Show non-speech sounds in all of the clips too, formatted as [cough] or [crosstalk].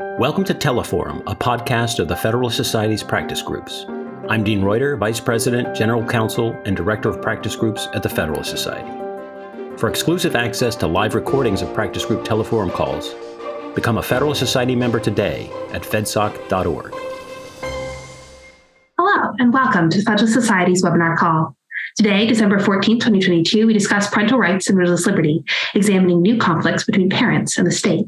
Welcome to Teleforum, a podcast of the Federalist Society's practice groups. I'm Dean Reuter, Vice President, General Counsel, and Director of Practice Groups at the Federalist Society. For exclusive access to live recordings of practice group Teleforum calls, become a Federalist Society member today at fedsoc.org. Hello, and welcome to the Federalist Society's webinar call. Today, December 14, 2022, we discuss parental rights and religious liberty, examining new conflicts between parents and the state.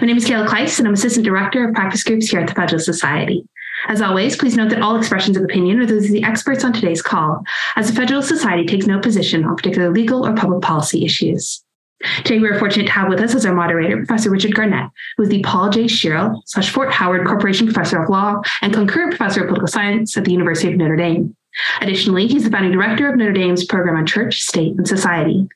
My name is Kayla Kleiss, and I'm Assistant Director of Practice Groups here at the Federal Society. As always, please note that all expressions of opinion are those of the experts on today's call, as the Federal Society takes no position on particular legal or public policy issues. Today, we are fortunate to have with us as our moderator, Professor Richard Garnett, who is the Paul J. Schierl slash Fort Howard Corporation Professor of Law and concurrent Professor of Political Science at the University of Notre Dame. Additionally, he's the founding director of Notre Dame's program on church, state, and society.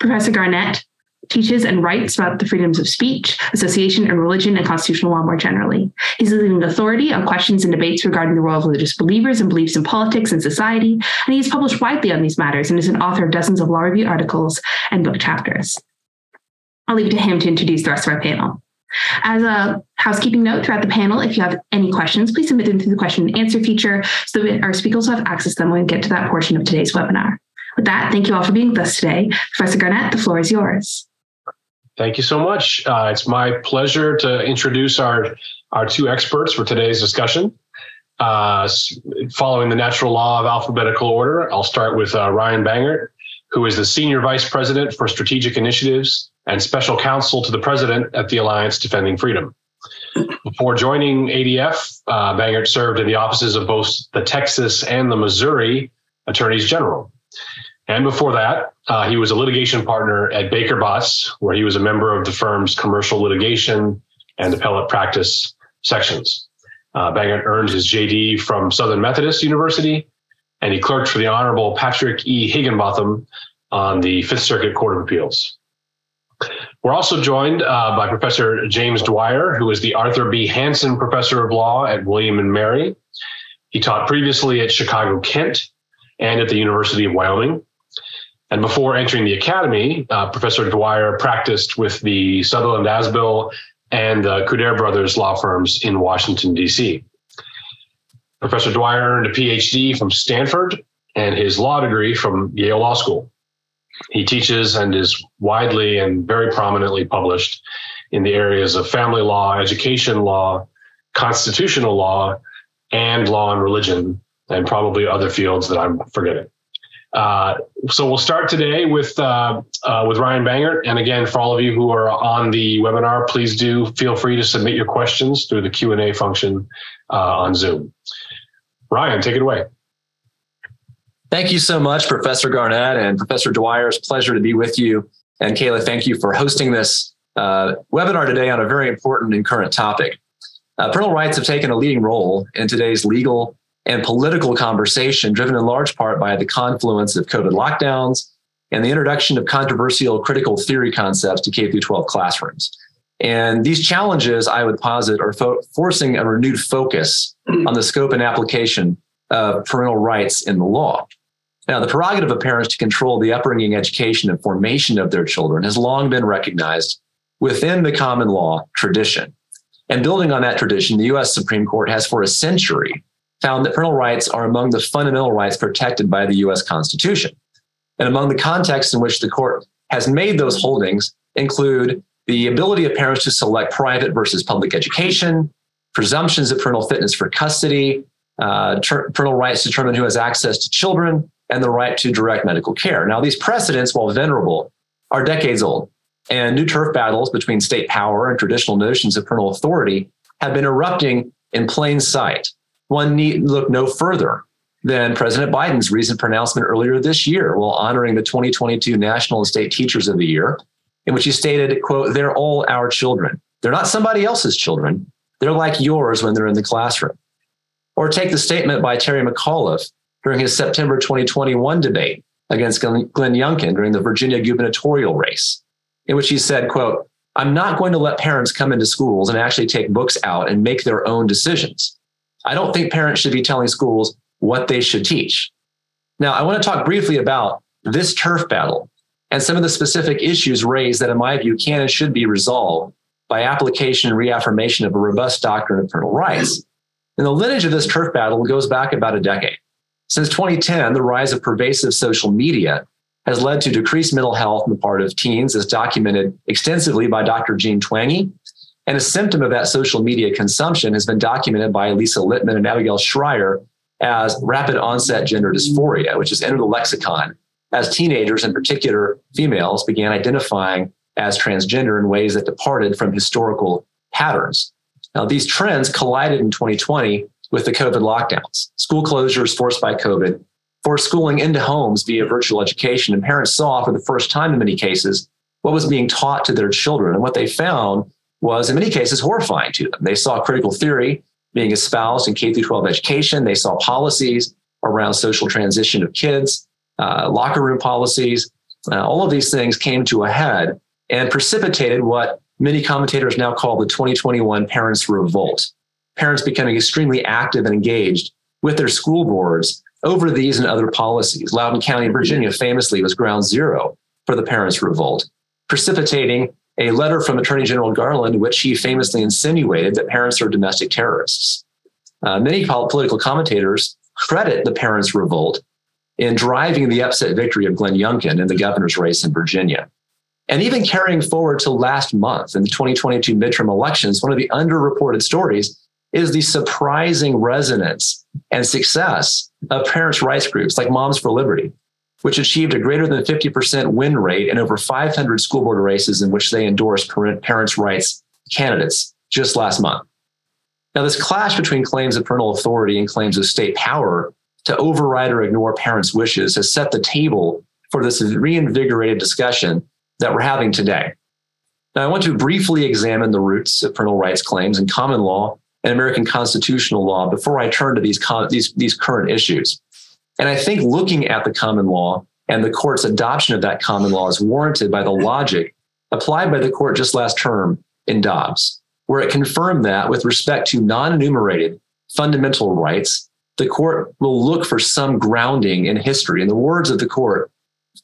Professor Garnett teaches and writes about the freedoms of speech, association, and religion and constitutional law more generally. He's a leading authority on questions and debates regarding the role of religious believers and beliefs in politics and society, and he has published widely on these matters and is an author of dozens of law review articles and book chapters. I'll leave it to him to introduce the rest of our panel. As a housekeeping note throughout the panel, if you have any questions, please submit them through the question and answer feature so that our speakers will have access to them when we get to that portion of today's webinar. With that, thank you all for being with us today. Professor Garnett, the floor is yours. Thank you so much. Uh, it's my pleasure to introduce our, our two experts for today's discussion. Uh, following the natural law of alphabetical order, I'll start with uh, Ryan Bangert, who is the Senior Vice President for Strategic Initiatives and Special Counsel to the President at the Alliance Defending Freedom. Before joining ADF, uh, Bangert served in the offices of both the Texas and the Missouri Attorneys General. And before that, uh, he was a litigation partner at Baker Botts, where he was a member of the firm's commercial litigation and appellate practice sections. Uh, Bangert earned his JD from Southern Methodist University, and he clerked for the Honorable Patrick E. Higginbotham on the Fifth Circuit Court of Appeals. We're also joined uh, by Professor James Dwyer, who is the Arthur B. Hanson Professor of Law at William and Mary. He taught previously at Chicago Kent and at the University of Wyoming. And before entering the academy, uh, Professor Dwyer practiced with the Sutherland Asbill and the Coudert Brothers law firms in Washington, D.C. Professor Dwyer earned a PhD from Stanford and his law degree from Yale Law School. He teaches and is widely and very prominently published in the areas of family law, education law, constitutional law, and law and religion, and probably other fields that I'm forgetting. Uh, so we'll start today with uh, uh, with Ryan Bangert, and again, for all of you who are on the webinar, please do feel free to submit your questions through the Q and A function uh, on Zoom. Ryan, take it away. Thank you so much, Professor Garnett and Professor Dwyer. It's a pleasure to be with you. And Kayla, thank you for hosting this uh, webinar today on a very important and current topic. Parental rights have taken a leading role in today's legal and political conversation, driven in large part by the confluence of COVID lockdowns and the introduction of controversial critical theory concepts to K 12 classrooms. And these challenges, I would posit, are fo- forcing a renewed focus on the scope and application of parental rights in the law. Now, the prerogative of parents to control the upbringing, education, and formation of their children has long been recognized within the common law tradition. And building on that tradition, the US Supreme Court has for a century found that parental rights are among the fundamental rights protected by the US Constitution. And among the contexts in which the court has made those holdings include the ability of parents to select private versus public education, presumptions of parental fitness for custody, uh, ter- parental rights to determine who has access to children, and the right to direct medical care. Now, these precedents, while venerable, are decades old, and new turf battles between state power and traditional notions of parental authority have been erupting in plain sight. One need look no further than President Biden's recent pronouncement earlier this year while honoring the 2022 National and State Teachers of the Year, in which he stated, quote, they're all our children. They're not somebody else's children. They're like yours when they're in the classroom. Or take the statement by Terry McAuliffe during his September 2021 debate against Glenn Youngkin during the Virginia gubernatorial race, in which he said, quote, I'm not going to let parents come into schools and actually take books out and make their own decisions. I don't think parents should be telling schools what they should teach. Now, I want to talk briefly about this turf battle and some of the specific issues raised that, in my view, can and should be resolved by application and reaffirmation of a robust doctrine of parental rights. And the lineage of this turf battle goes back about a decade. Since 2010, the rise of pervasive social media has led to decreased mental health on the part of teens, as documented extensively by Dr. Jean Twenge. And a symptom of that social media consumption has been documented by Lisa Littman and Abigail Shrier as rapid onset gender dysphoria, which has entered the lexicon as teenagers, in particular females, began identifying as transgender in ways that departed from historical patterns. Now, these trends collided in 2020 with the COVID lockdowns, school closures forced by COVID, forced schooling into homes via virtual education, and parents saw for the first time in many cases what was being taught to their children. And what they found was, in many cases, horrifying to them. They saw critical theory being espoused in K through 12 education. They saw policies around social transition of kids, uh, locker room policies. Uh, all of these things came to a head and precipitated what many commentators now call the 2021 Parents Revolt. Parents becoming extremely active and engaged with their school boards over these and other policies. Loudoun County, Virginia, famously was ground zero for the Parents Revolt, precipitating a letter from Attorney General Garland, which he famously insinuated that parents are domestic terrorists. Uh, many political commentators credit the Parents Revolt in driving the upset victory of Glenn Youngkin in the governor's race in Virginia. And even carrying forward to last month in the 2022 midterm elections, one of the underreported stories is the surprising resonance and success of parents' rights groups like Moms for Liberty, which achieved a greater than 50% win rate in over 500 school board races in which they endorsed parents' rights candidates just last month. Now, this clash between claims of parental authority and claims of state power to override or ignore parents' wishes has set the table for this reinvigorated discussion that we're having today. Now, I want to briefly examine the roots of parental rights claims in common law and American constitutional law before I turn to these, these, these current issues. And I think looking at the common law and the court's adoption of that common law is warranted by the logic applied by the court just last term in Dobbs, where it confirmed that with respect to non enumerated fundamental rights, the court will look for some grounding in history. In the words of the court,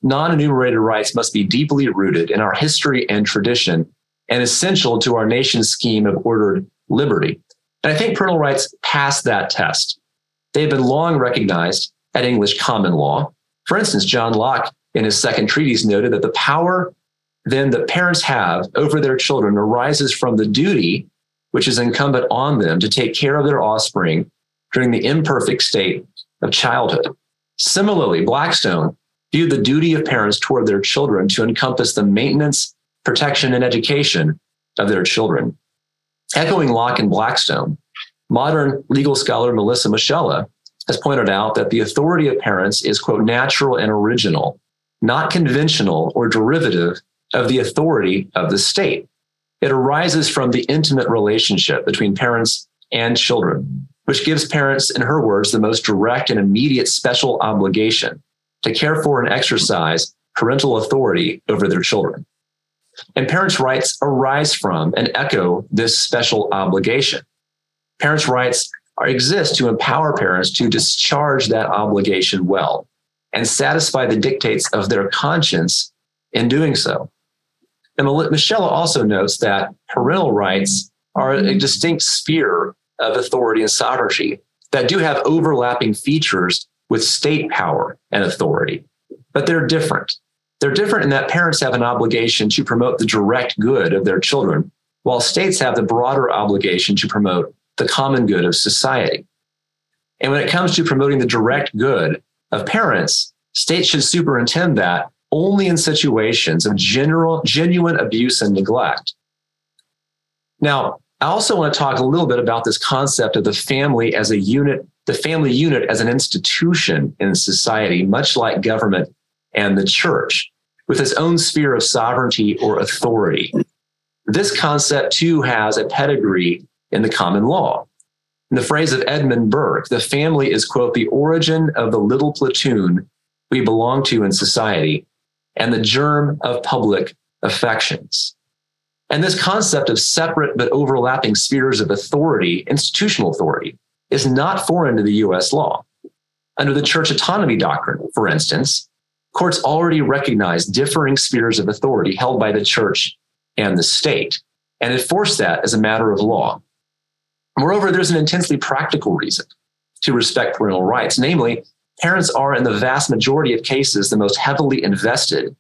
non enumerated rights must be deeply rooted in our history and tradition and essential to our nation's scheme of ordered liberty. And I think parental rights pass that test. They've been long recognized at English common law. For instance, John Locke in his second treatise noted that the power then that parents have over their children arises from the duty which is incumbent on them to take care of their offspring during the imperfect state of childhood. Similarly, Blackstone viewed the duty of parents toward their children to encompass the maintenance, protection, and education of their children. Echoing Locke and Blackstone, modern legal scholar Melissa Moschella has pointed out that the authority of parents is, quote, natural and original, not conventional or derivative of the authority of the state. It arises from the intimate relationship between parents and children, which gives parents, in her words, the most direct and immediate special obligation to care for and exercise parental authority over their children. And parents' rights arise from and echo this special obligation. Parents' rights exist to empower parents to discharge that obligation well and satisfy the dictates of their conscience in doing so. And Moschella also notes that parental rights are a distinct sphere of authority and sovereignty that do have overlapping features with state power and authority, but they're different. They're different in that parents have an obligation to promote the direct good of their children, while states have the broader obligation to promote the common good of society. And when it comes to promoting the direct good of parents, states should superintend that only in situations of general, genuine abuse and neglect. Now, I also want to talk a little bit about this concept of the family as a unit, the family unit as an institution in society, much like government and the church, with its own sphere of sovereignty or authority. This concept too has a pedigree in the common law. In the phrase of Edmund Burke, the family is, quote, the origin of the little platoon we belong to in society and the germ of public affections. And this concept of separate but overlapping spheres of authority, institutional authority, is not foreign to the US law. Under the church autonomy doctrine, for instance, courts already recognize differing spheres of authority held by the church and the state. and enforce that as a matter of law. Moreover, there's an intensely practical reason to respect parental rights, namely, parents are in the vast majority of cases the most heavily invested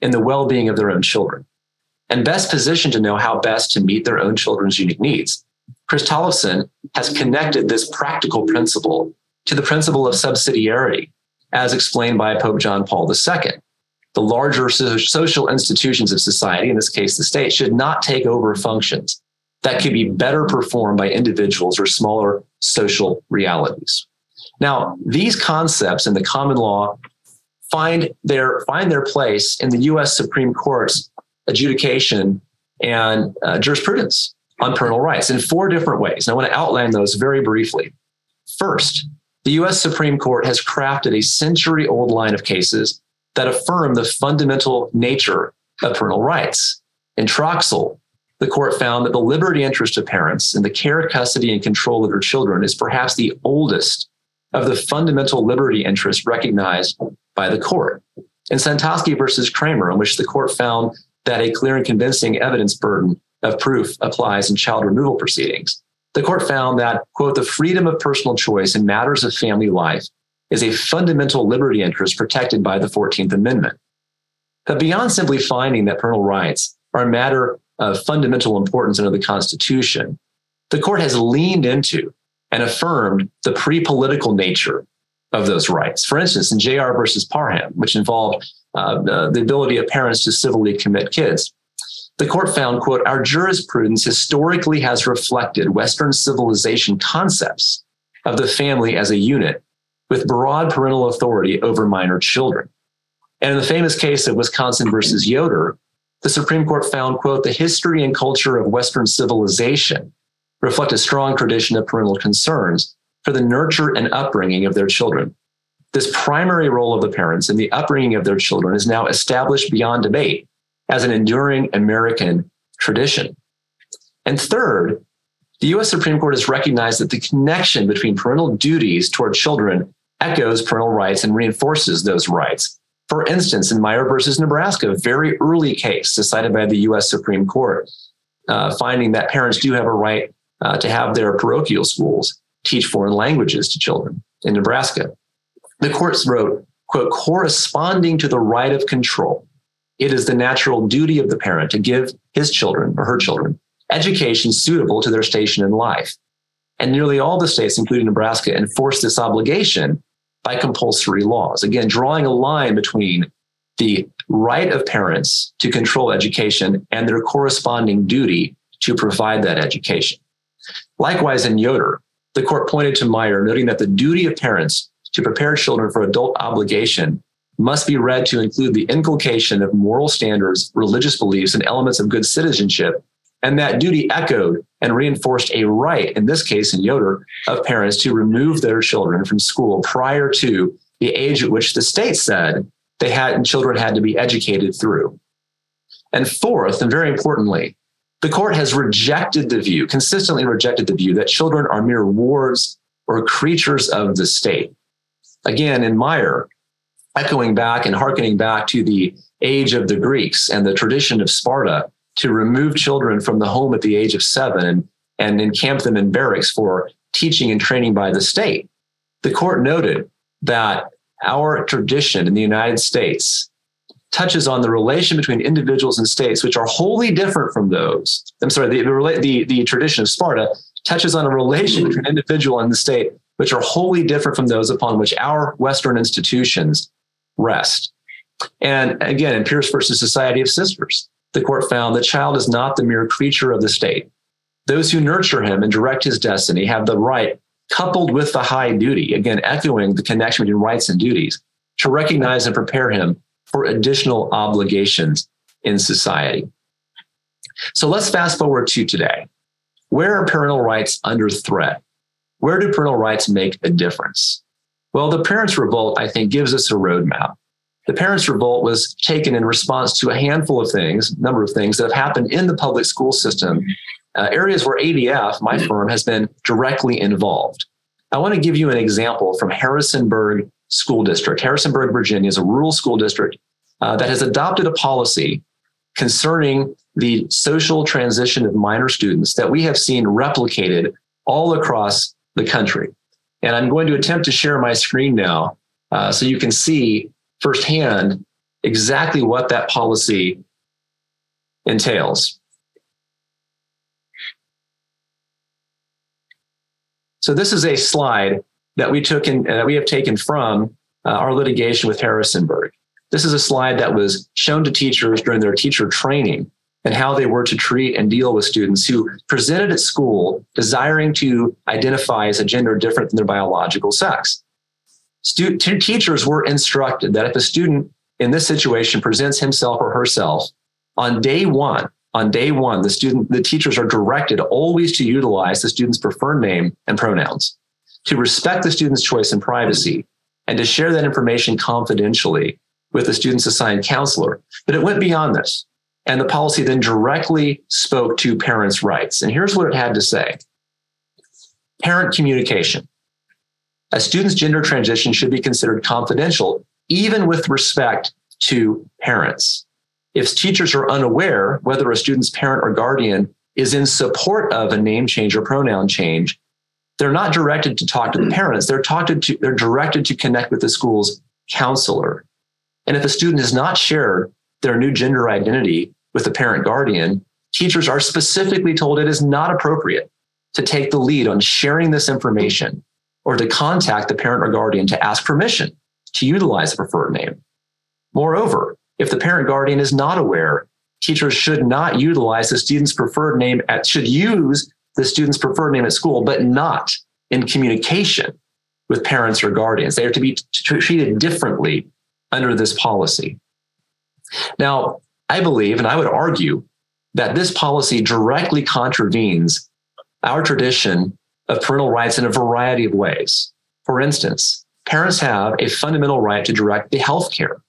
in the well being of their own children and best positioned to know how best to meet their own children's unique needs. Chris Tollefsen has connected this practical principle to the principle of subsidiarity, as explained by Pope John Paul II. The larger social institutions of society, in this case the state, should not take over functions that could be better performed by individuals or smaller social realities. Now, these concepts in the common law find their find their place in the U.S. Supreme Court's adjudication and uh, jurisprudence on parental rights in four different ways. And I want to outline those very briefly. First, the US Supreme Court has crafted a century old line of cases that affirm the fundamental nature of parental rights. In Troxel, the court found that the liberty interest of parents in the care, custody, and control of their children is perhaps the oldest of the fundamental liberty interests recognized by the court. In Santosky versus Kramer, in which the court found that a clear and convincing evidence burden of proof applies in child removal proceedings. The court found that, quote, the freedom of personal choice in matters of family life is a fundamental liberty interest protected by the 14th Amendment. But beyond simply finding that parental rights are a matter of fundamental importance under the Constitution, the court has leaned into and affirmed the pre political nature of those rights. For instance, in JR versus Parham, which involved uh, the ability of parents to civilly commit kids. The court found, quote, our jurisprudence historically has reflected Western civilization concepts of the family as a unit with broad parental authority over minor children. And in the famous case of Wisconsin versus Yoder, the Supreme Court found, quote, the history and culture of Western civilization reflect a strong tradition of parental concerns for the nurture and upbringing of their children. This primary role of the parents in the upbringing of their children is now established beyond debate as an enduring American tradition. And third, the US Supreme Court has recognized that the connection between parental duties toward children echoes parental rights and reinforces those rights. For instance, in Meyer versus Nebraska, a very early case decided by the US Supreme Court, uh, finding that parents do have a right uh, to have their parochial schools teach foreign languages to children in Nebraska. The courts wrote, quote, corresponding to the right of control, it is the natural duty of the parent to give his children or her children education suitable to their station in life. And nearly all the states, including Nebraska, enforce this obligation by compulsory laws. Again, drawing a line between the right of parents to control education and their corresponding duty to provide that education. Likewise, in Yoder, the court pointed to Meyer, noting that the duty of parents to prepare children for adult obligation must be read to include the inculcation of moral standards, religious beliefs, and elements of good citizenship. And that duty echoed and reinforced a right, in this case in Yoder, of parents to remove their children from school prior to the age at which the state said they had children had to be educated through. And fourth, and very importantly, the court has rejected the view, consistently rejected the view that children are mere wards or creatures of the state again, in Meyer, echoing back and hearkening back to the age of the Greeks and the tradition of Sparta to remove children from the home at the age of seven and, and encamp them in barracks for teaching and training by the state. The court noted that our tradition in the United States touches on the relation between individuals and states, which are wholly different from those. I'm sorry, the, the, the tradition of Sparta touches on a relation between individual and the state which are wholly different from those upon which our Western institutions rest. And again, in Pierce versus Society of Sisters, the court found the child is not the mere creature of the state. Those who nurture him and direct his destiny have the right, coupled with the high duty, again, echoing the connection between rights and duties, to recognize and prepare him for additional obligations in society. So let's fast forward to today. Where are parental rights under threat? Where do parental rights make a difference? Well, the Parents' Revolt, I think, gives us a roadmap. The Parents' Revolt was taken in response to a handful of things, number of things that have happened in the public school system, uh, areas where ADF, my firm, has been directly involved. I want to give you an example from Harrisonburg School District. Harrisonburg, Virginia is a rural school district uh, that has adopted a policy concerning the social transition of minor students that we have seen replicated all across the country. And I'm going to attempt to share my screen now uh, so you can see firsthand exactly what that policy entails. So this is a slide that we took in, that we have taken from uh, our litigation with Harrisonburg. This is a slide that was shown to teachers during their teacher training and how they were to treat and deal with students who presented at school desiring to identify as a gender different than their biological sex. Stu- teachers were instructed that if a student in this situation presents himself or herself on day one, on day one, the student, the teachers are directed always to utilize the student's preferred name and pronouns, to respect the student's choice and privacy, and to share that information confidentially with the student's assigned counselor. But it went beyond this. And the policy then directly spoke to parents' rights. And here's what it had to say parent communication. A student's gender transition should be considered confidential, even with respect to parents. If teachers are unaware whether a student's parent or guardian is in support of a name change or pronoun change, they're not directed to talk to the parents. They're talked to, they're directed to connect with the school's counselor. And if a student has not shared their new gender identity with the parent guardian, teachers are specifically told it is not appropriate to take the lead on sharing this information or to contact the parent or guardian to ask permission to utilize the preferred name. Moreover, if the parent guardian is not aware, teachers should not utilize the student's preferred name at, should use the student's preferred name at school, but not in communication with parents or guardians. They are to be t- treated differently under this policy. Now, I believe, and I would argue, that this policy directly contravenes our tradition of parental rights in a variety of ways. For instance, parents have a fundamental right to direct the health care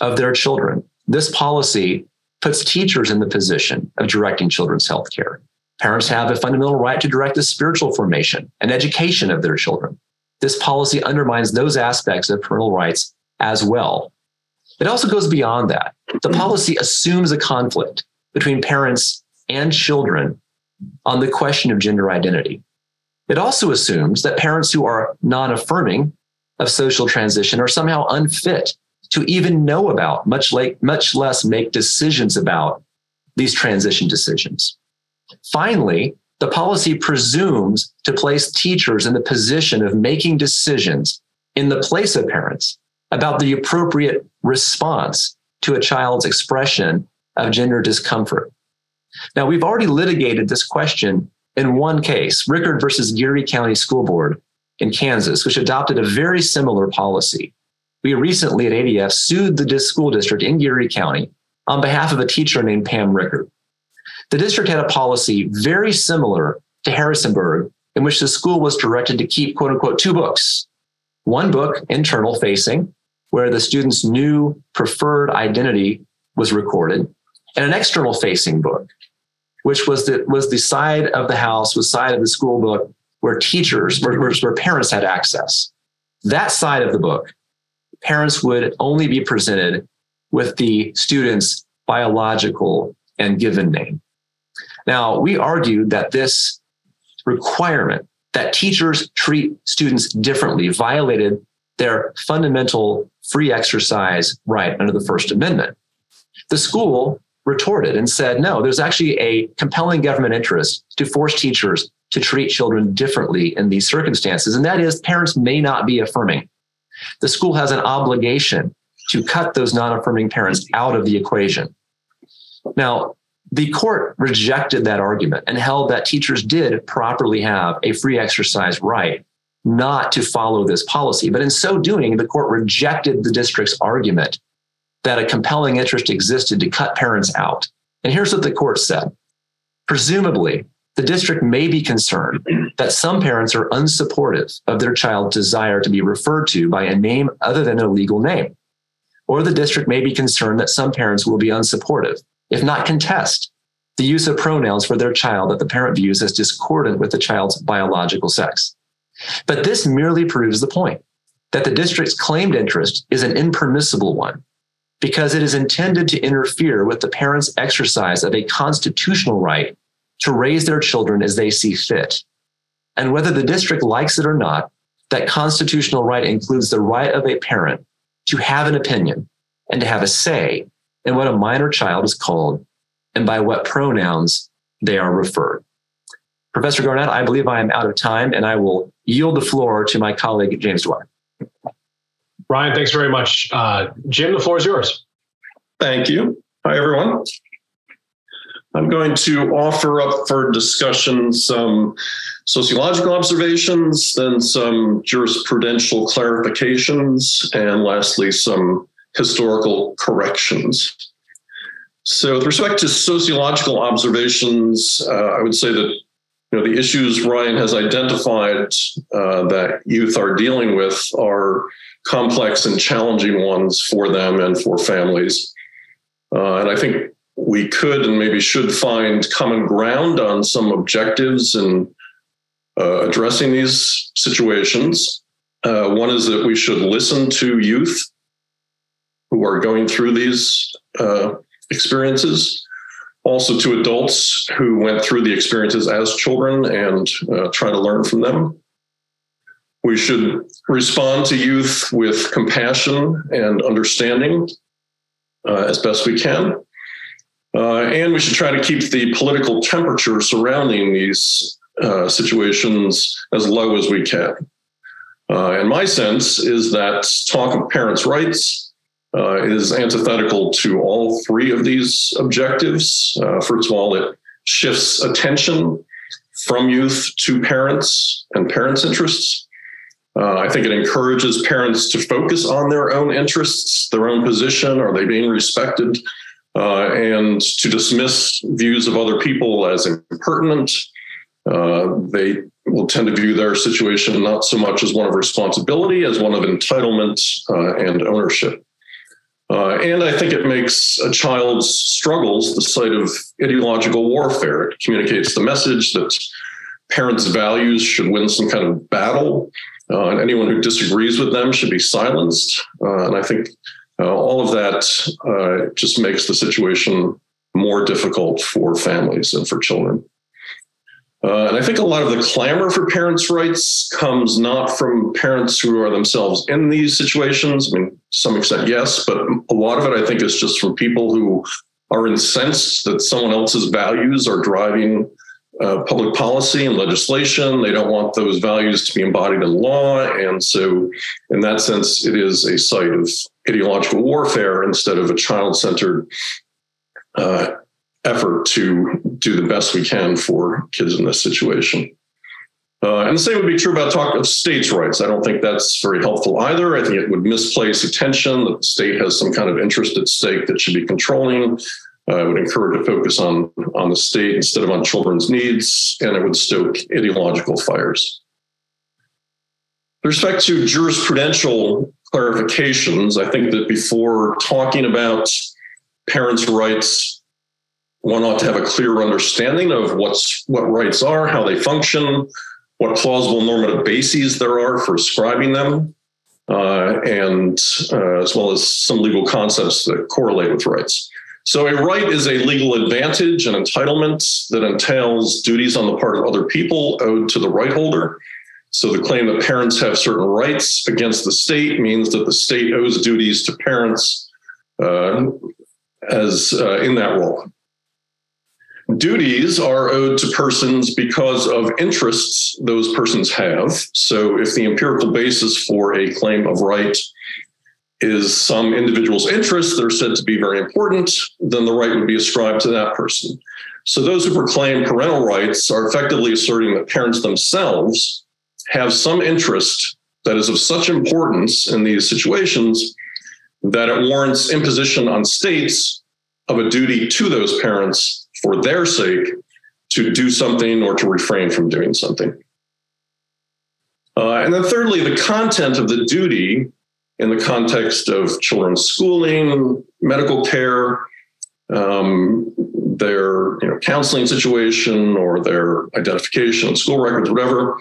of their children. This policy puts teachers in the position of directing children's health care. Parents have a fundamental right to direct the spiritual formation and education of their children. This policy undermines those aspects of parental rights as well. It also goes beyond that. The policy assumes a conflict between parents and children on the question of gender identity. It also assumes that parents who are non affirming of social transition are somehow unfit to even know about, much, like, much less make decisions about these transition decisions. Finally, the policy presumes to place teachers in the position of making decisions in the place of parents about the appropriate response to a child's expression of gender discomfort. Now, we've already litigated this question in one case, Ricard versus Geary County School Board in Kansas, which adopted a very similar policy. We recently at ADF sued the school district in Geary County on behalf of a teacher named Pam Ricard. The district had a policy very similar to Harrisonburg, in which the school was directed to keep, quote unquote, two books one book, internal facing, where the student's new preferred identity was recorded, and an external facing book, which was the, was the side of the house, was side of the school book where teachers, where, where parents had access. That side of the book, parents would only be presented with the student's biological and given name. Now, we argued that this requirement that teachers treat students differently violated their fundamental free exercise right under the First Amendment. The school retorted and said, no, there's actually a compelling government interest to force teachers to treat children differently in these circumstances. And that is, parents may not be affirming. The school has an obligation to cut those non affirming parents out of the equation. Now, the court rejected that argument and held that teachers did properly have a free exercise right not to follow this policy. But in so doing, the court rejected the district's argument that a compelling interest existed to cut parents out. And here's what the court said. Presumably, the district may be concerned that some parents are unsupportive of their child's desire to be referred to by a name other than a legal name. Or the district may be concerned that some parents will be unsupportive, if not contest, the use of pronouns for their child that the parent views as discordant with the child's biological sex. But this merely proves the point that the district's claimed interest is an impermissible one because it is intended to interfere with the parents' exercise of a constitutional right to raise their children as they see fit. And whether the district likes it or not, that constitutional right includes the right of a parent to have an opinion and to have a say in what a minor child is called and by what pronouns they are referred. Professor Garnett, I believe I am out of time and I will yield the floor to my colleague, James Dwyer. Ryan, thanks very much. Uh, Jim, the floor is yours. Thank you. Hi, everyone. I'm going to offer up for discussion some sociological observations, then some jurisprudential clarifications, and lastly, some historical corrections. So, with respect to sociological observations, uh, I would say that you know the issues Ryan has identified uh, that youth are dealing with are complex and challenging ones for them and for families. Uh, and I think we could and maybe should find common ground on some objectives in uh, addressing these situations. Uh, one is that we should listen to youth who are going through these uh, experiences, also to adults who went through the experiences as children and uh, try to learn from them. We should respond to youth with compassion and understanding uh, as best we can. Uh, and we should try to keep the political temperature surrounding these uh, situations as low as we can. Uh, and my sense is that talk of parents' rights uh, is antithetical to all three of these objectives. Uh, first of all, it shifts attention from youth to parents and parents' interests. Uh, I think it encourages parents to focus on their own interests, their own position. Are they being respected? Uh, and to dismiss views of other people as impertinent. Uh, they will tend to view their situation not so much as one of responsibility as one of entitlement uh, and ownership. Uh, and I think it makes a child's struggles the site of ideological warfare. It communicates the message that parents' values should win some kind of battle, uh, and anyone who disagrees with them should be silenced. Uh, and I think uh, all of that uh, just makes the situation more difficult for families and for children. Uh, and I think a lot of the clamor for parents' rights comes not from parents who are themselves in these situations. I mean, to some extent, yes, but a lot of it I think is just from people who are incensed that someone else's values are driving uh, public policy and legislation. They don't want those values to be embodied in law. And so, in that sense, it is a site of ideological warfare instead of a child centered uh, effort to do the best we can for kids in this situation. Uh, and the same would be true about talk of states' rights. I don't think that's very helpful either. I think it would misplace attention that the state has some kind of interest at stake that should be controlling. Uh, I would encourage a focus on, on the state instead of on children's needs, and it would stoke ideological fires. With respect to jurisprudential clarifications, I think that before talking about parents' rights, one ought to have a clear understanding of what's what rights are, how they function, what plausible normative bases there are for ascribing them, uh, and uh, as well as some legal concepts that correlate with rights. So, a right is a legal advantage, an entitlement that entails duties on the part of other people owed to the right holder. So, the claim that parents have certain rights against the state means that the state owes duties to parents uh, as uh, in that role. Duties are owed to persons because of interests those persons have. So, if the empirical basis for a claim of right is some individual's interests that are said to be very important, then the right would be ascribed to that person. So those who proclaim parental rights are effectively asserting that parents themselves have some interest that is of such importance in these situations that it warrants imposition on states of a duty to those parents for their sake to do something or to refrain from doing something. Uh, and then, thirdly, the content of the duty in the context of children's schooling, medical care, um, their you know, counseling situation, or their identification school records, whatever.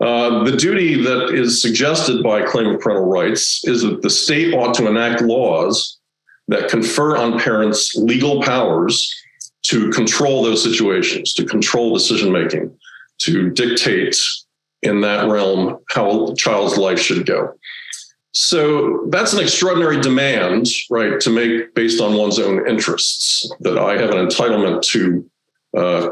Uh, the duty that is suggested by claim of parental rights is that the state ought to enact laws that confer on parents legal powers to control those situations, to control decision making, to dictate in that realm how a child's life should go. So that's an extraordinary demand, right, to make based on one's own interests, that I have an entitlement to uh,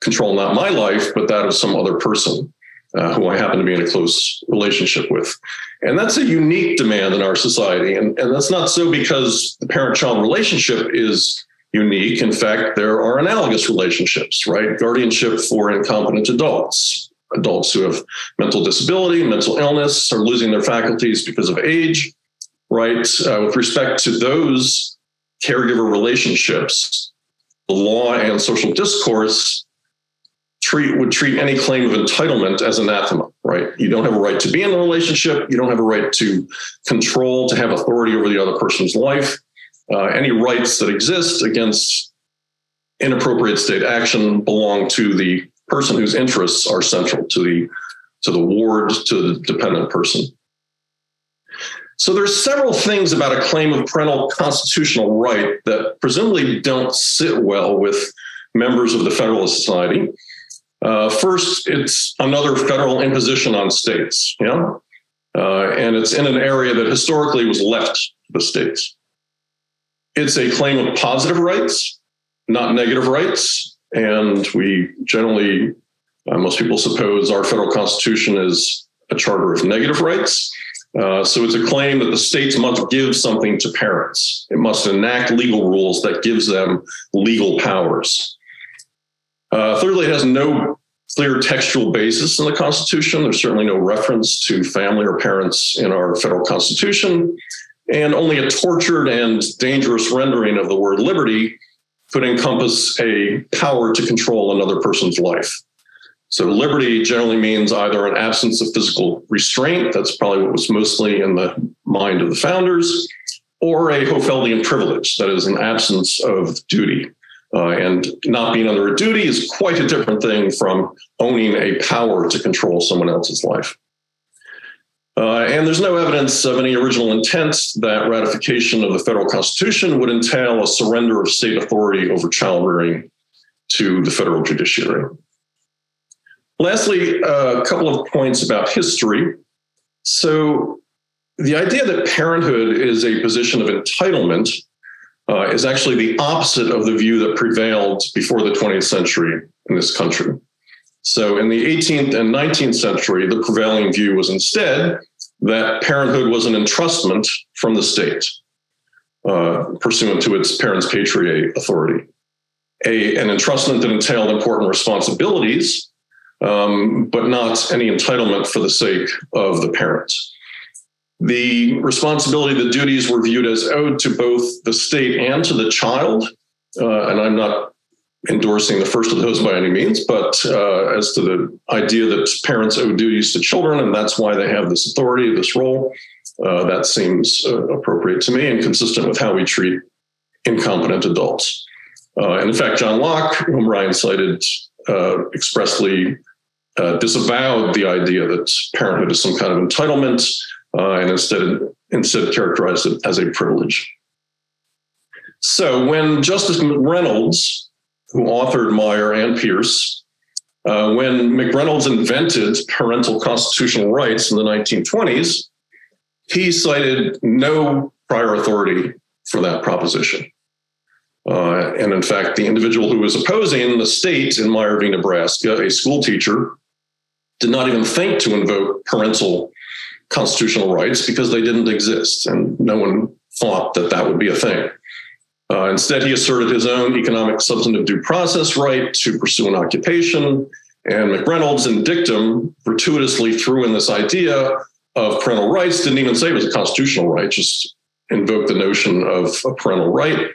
control not my life, but that of some other person uh, who I happen to be in a close relationship with. And that's a unique demand in our society. And, and that's not so because the parent child relationship is unique. In fact, there are analogous relationships, right? Guardianship for incompetent adults, adults who have mental disability, mental illness, are losing their faculties because of age, right? Uh, with respect to those caregiver relationships, the law and social discourse treat would treat any claim of entitlement as anathema, right? You don't have a right to be in a relationship. You don't have a right to control, to have authority over the other person's life. Uh, any rights that exist against inappropriate state action belong to the person whose interests are central to the to the ward to the dependent person. So there's several things about a claim of parental constitutional right that presumably don't sit well with members of the Federalist Society. Uh, first, it's another federal imposition on states, know, uh, and it's in an area that historically was left to the states. It's a claim of positive rights, not negative rights, and we generally, uh, most people suppose our federal constitution is a charter of negative rights. Uh, so it's a claim that the states must give something to parents. It must enact legal rules that gives them legal powers. Uh, thirdly, it has no clear textual basis in the Constitution. There's certainly no reference to family or parents in our federal Constitution, and only a tortured and dangerous rendering of the word liberty could encompass a power to control another person's life. So, liberty generally means either an absence of physical restraint, that's probably what was mostly in the mind of the founders, or a Hohfeldian privilege, that is, an absence of duty. Uh, and not being under a duty is quite a different thing from owning a power to control someone else's life. Uh, and there's no evidence of any original intent that ratification of the federal constitution would entail a surrender of state authority over child rearing to the federal judiciary. Lastly, a couple of points about history. So, the idea that parenthood is a position of entitlement uh, is actually the opposite of the view that prevailed before the 20th century in this country. So, in the 18th and 19th century, the prevailing view was instead that parenthood was an entrustment from the state, uh, pursuant to its parens patriae authority. A, an entrustment that entailed important responsibilities, um, but not any entitlement for the sake of the parents. The responsibility, the duties were viewed as owed to both the state and to the child. Uh, and I'm not endorsing the first of those by any means, but uh, as to the idea that parents owe duties to children and that's why they have this authority, this role, uh, that seems uh, appropriate to me and consistent with how we treat incompetent adults. Uh, and in fact, John Locke, whom Ryan cited, uh, expressly disavowed the idea that parenthood is some kind of entitlement uh, and instead instead characterized it as a privilege. So when Justice McReynolds, who authored Meyer and Pierce, uh, when McReynolds invented parental constitutional rights in the 1920s, he cited no prior authority for that proposition. Uh, and in fact, the individual who was opposing the state in Meyer v. Nebraska, a school teacher, did not even think to invoke parental constitutional rights because they didn't exist and no one thought that that would be a thing. Uh, instead, he asserted his own economic substantive due process right to pursue an occupation. And McReynolds, in dictum, gratuitously threw in this idea of parental rights, didn't even say it was a constitutional right, just invoked the notion of a parental right.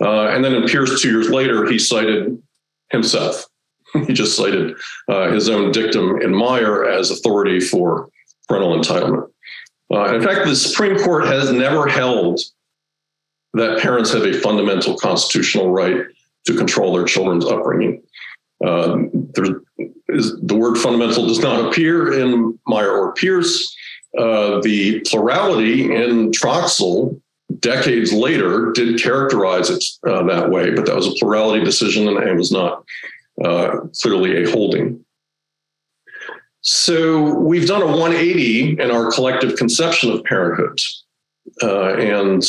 Uh, and then in Pierce, two years later, he cited himself. [laughs] he just cited uh, his own dictum in Meyer as authority for parental entitlement. Uh, in fact, the Supreme Court has never held that parents have a fundamental constitutional right to control their children's upbringing. Uh, is, the word fundamental does not appear in Meyer or Pierce. Uh, the plurality in Troxel decades later did characterize it uh, that way, but that was a plurality decision and it was not uh, clearly a holding. So we've done a 180 in our collective conception of parenthood. Uh, and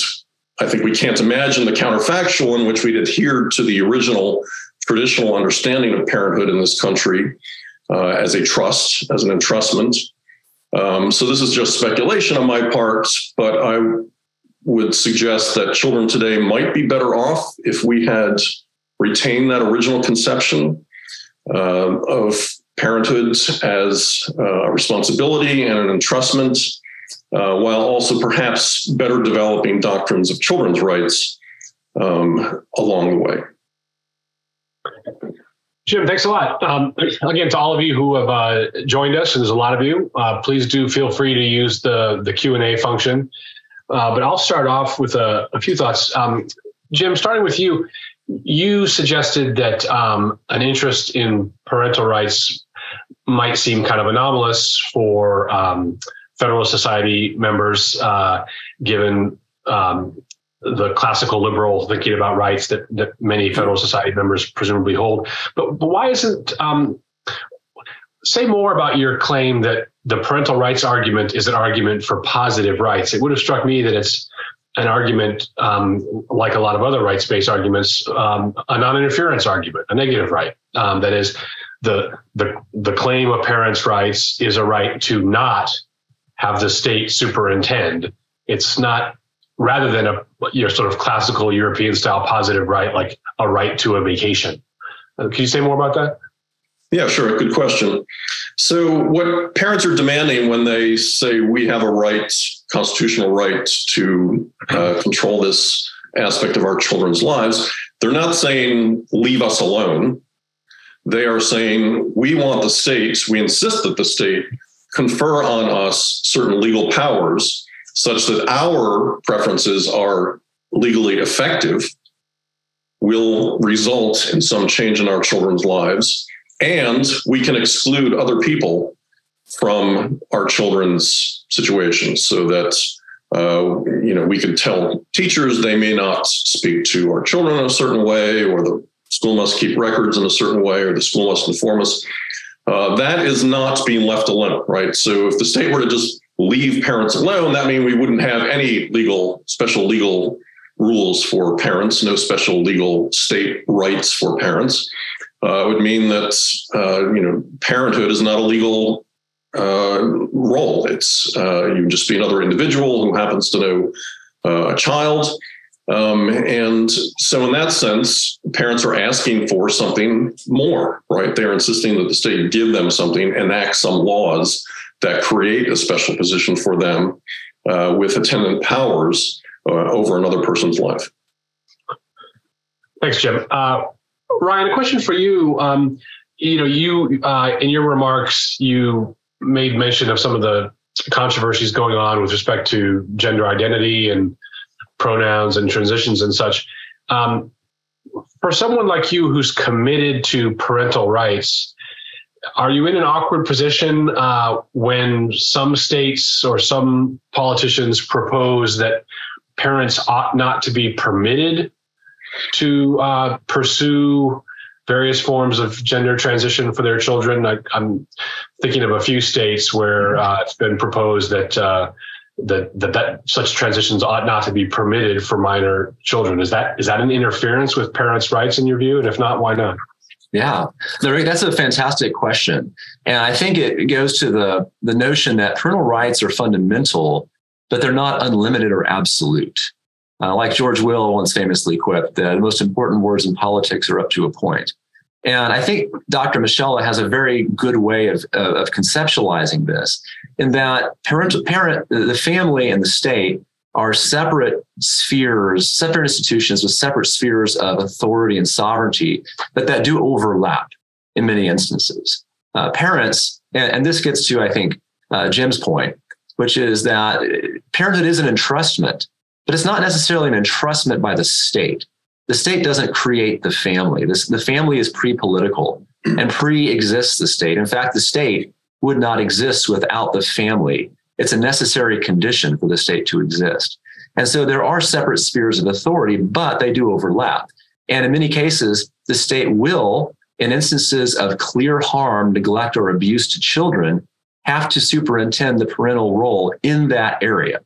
I think we can't imagine the counterfactual in which we'd adhered to the original traditional understanding of parenthood in this country uh, as a trust, as an entrustment. Um, so this is just speculation on my part, but I would suggest that children today might be better off if we had retained that original conception uh, of parenthood as a responsibility and an entrustment uh, while also perhaps better developing doctrines of children's rights um, along the way. Jim, thanks a lot. Um, again, to all of you who have uh, joined us, and there's a lot of you, uh, please do feel free to use the the Q and A function. Uh, but I'll start off with a, a few thoughts. Um, Jim, starting with you, you suggested that um, an interest in parental rights might seem kind of anomalous for um, Federalist Society members, uh, given um, the classical liberal thinking about rights that, that many Federalist Society members presumably hold. But, but why isn't um, say more about your claim that the parental rights argument is an argument for positive rights? It would have struck me that it's an argument um, like a lot of other rights-based arguments, um, a non-interference argument, a negative right. Um, that is, the the the claim of parents' rights is a right to not have the state superintend. It's not rather than a your sort of classical European style positive right, like a right to a vacation. Uh, can you say more about that? Yeah, sure. Good question. So, what parents are demanding when they say we have a right, constitutional right to uh, control this aspect of our children's lives, they're not saying leave us alone. They are saying we want the state, we insist that the state confer on us certain legal powers such that our preferences are legally effective will result in some change in our children's lives and we can exclude other people from our children's situations so that uh, you know we can tell teachers they may not speak to our children in a certain way or the school must keep records in a certain way or the school must inform us uh, that is not being left alone right so if the state were to just leave parents alone that means we wouldn't have any legal special legal rules for parents no special legal state rights for parents uh, would mean that uh, you know parenthood is not a legal uh, role. It's uh, you just be another individual who happens to know uh, a child. Um, and so, in that sense, parents are asking for something more, right? They're insisting that the state give them something, enact some laws that create a special position for them uh, with attendant powers over another person's life. Thanks, Jim. Ryan, a question for you. Um, you know, you uh, in your remarks, you made mention of some of the controversies going on with respect to gender identity and pronouns and transitions and such. Um, for someone like you who's committed to parental rights, are you in an awkward position uh, when some states or some politicians propose that parents ought not to be permitted to uh, pursue various forms of gender transition for their children. I, am thinking of a few states where uh, it's been proposed that, that that that such transitions ought not to be permitted for minor children. Is that is that an interference with parents' rights in your view? And if not, why not? Yeah, that's a fantastic question, and I think it goes to the the notion that parental rights are fundamental, but they're not unlimited or absolute. Uh, like George Will once famously quipped, the most important words in politics are up to a point. And I think Dr. Moschella has a very good way of, of conceptualizing this in that parent, parent, the family and the state are separate spheres, separate institutions with separate spheres of authority and sovereignty, but that do overlap in many instances. Uh, parents, and, and, this gets to, I think, uh, Jim's point, which is that parenthood is an entrustment but it's not necessarily an entrustment by the state. The state doesn't create the family. This, the family is pre political and pre exists the state. In fact, the state would not exist without the family. It's a necessary condition for the state to exist. And so there are separate spheres of authority, but they do overlap. And in many cases, the state will, in instances of clear harm, neglect, or abuse to children, have to superintend the parental role in that area.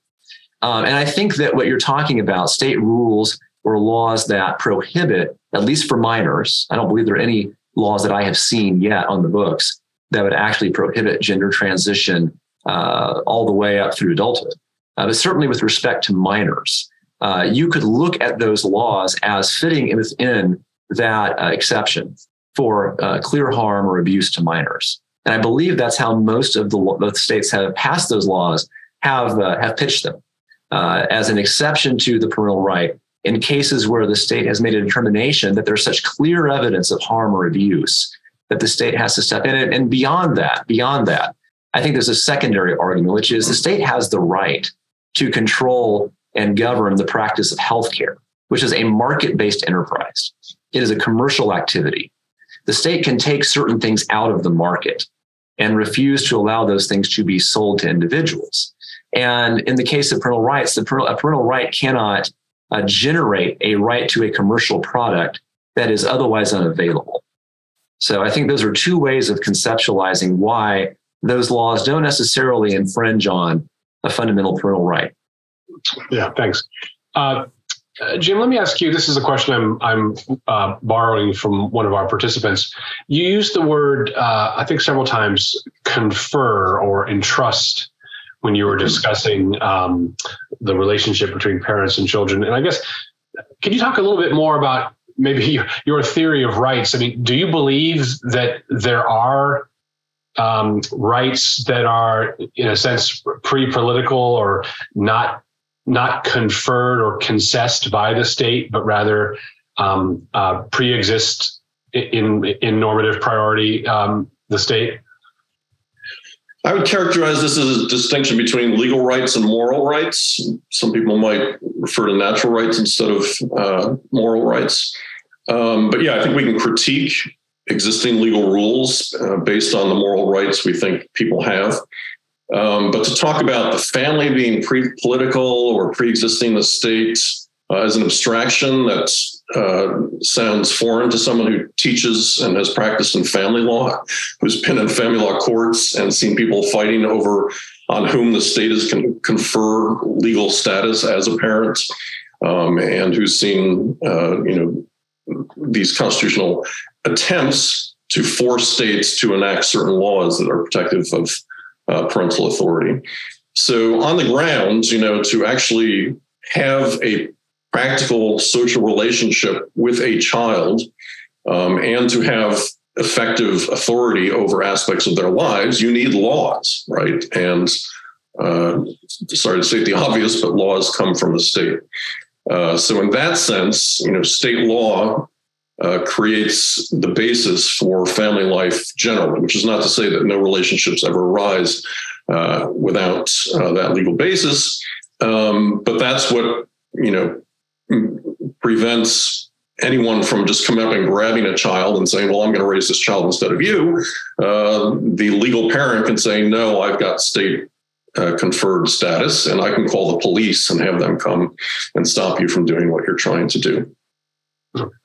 Um, and I think that what you're talking about, state rules or laws that prohibit, at least for minors, I don't believe there are any laws that I have seen yet on the books that would actually prohibit gender transition uh, all the way up through adulthood. Uh, but certainly with respect to minors, uh, you could look at those laws as fitting within that uh, exception for uh, clear harm or abuse to minors. And I believe that's how most of the, the states have passed those laws, have uh, have pitched them as an exception to the parental right in cases where the state has made a determination that there's such clear evidence of harm or abuse that the state has to step in. And beyond that, beyond that, I think there's a secondary argument, which is the state has the right to control and govern the practice of healthcare, which is a market based enterprise. It is a commercial activity. The state can take certain things out of the market and refuse to allow those things to be sold to individuals. And in the case of parental rights, the parental, a parental right cannot uh, generate a right to a commercial product that is otherwise unavailable. So I think those are two ways of conceptualizing why those laws don't necessarily infringe on a fundamental parental right. Yeah, thanks. Uh, uh, Jim, let me ask you. This is a question I'm I'm uh, borrowing from one of our participants. You used the word, uh, I think, several times, confer or entrust when you were discussing um, the relationship between parents and children. And I guess, can you talk a little bit more about maybe your, your theory of rights? I mean, do you believe that there are um, rights that are, in a sense, pre-political or not not conferred or concessed by the state, but rather um, uh, pre-exist in in normative priority um, the state? I would characterize this as a distinction between legal rights and moral rights. Some people might refer to natural rights instead of uh, moral rights. Um, but yeah, I think we can critique existing legal rules uh, based on the moral rights we think people have. Um, but to talk about the family being pre political or pre existing the state uh, as an abstraction that uh, sounds foreign to someone who teaches and has practiced in family law, who's been in family law courts and seen people fighting over on whom the state is can confer legal status as a parent, um, and who's seen uh, you know these constitutional attempts to force states to enact certain laws that are protective of uh, parental authority. So on the ground, you know, to actually have a practical social relationship with a child um, and to have effective authority over aspects of their lives, you need laws, right? And uh, sorry to state the [laughs] obvious, but laws come from the state. Uh, so in that sense, you know, state law uh, creates the basis for family life generally, which is not to say that no relationships ever arise uh, without uh, that legal basis. Um, but that's what you know prevents anyone from just coming up and grabbing a child and saying, "Well, I'm going to raise this child instead of you." Uh, the legal parent can say, "No, I've got state." Uh, conferred status, and I can call the police and have them come and stop you from doing what you're trying to do.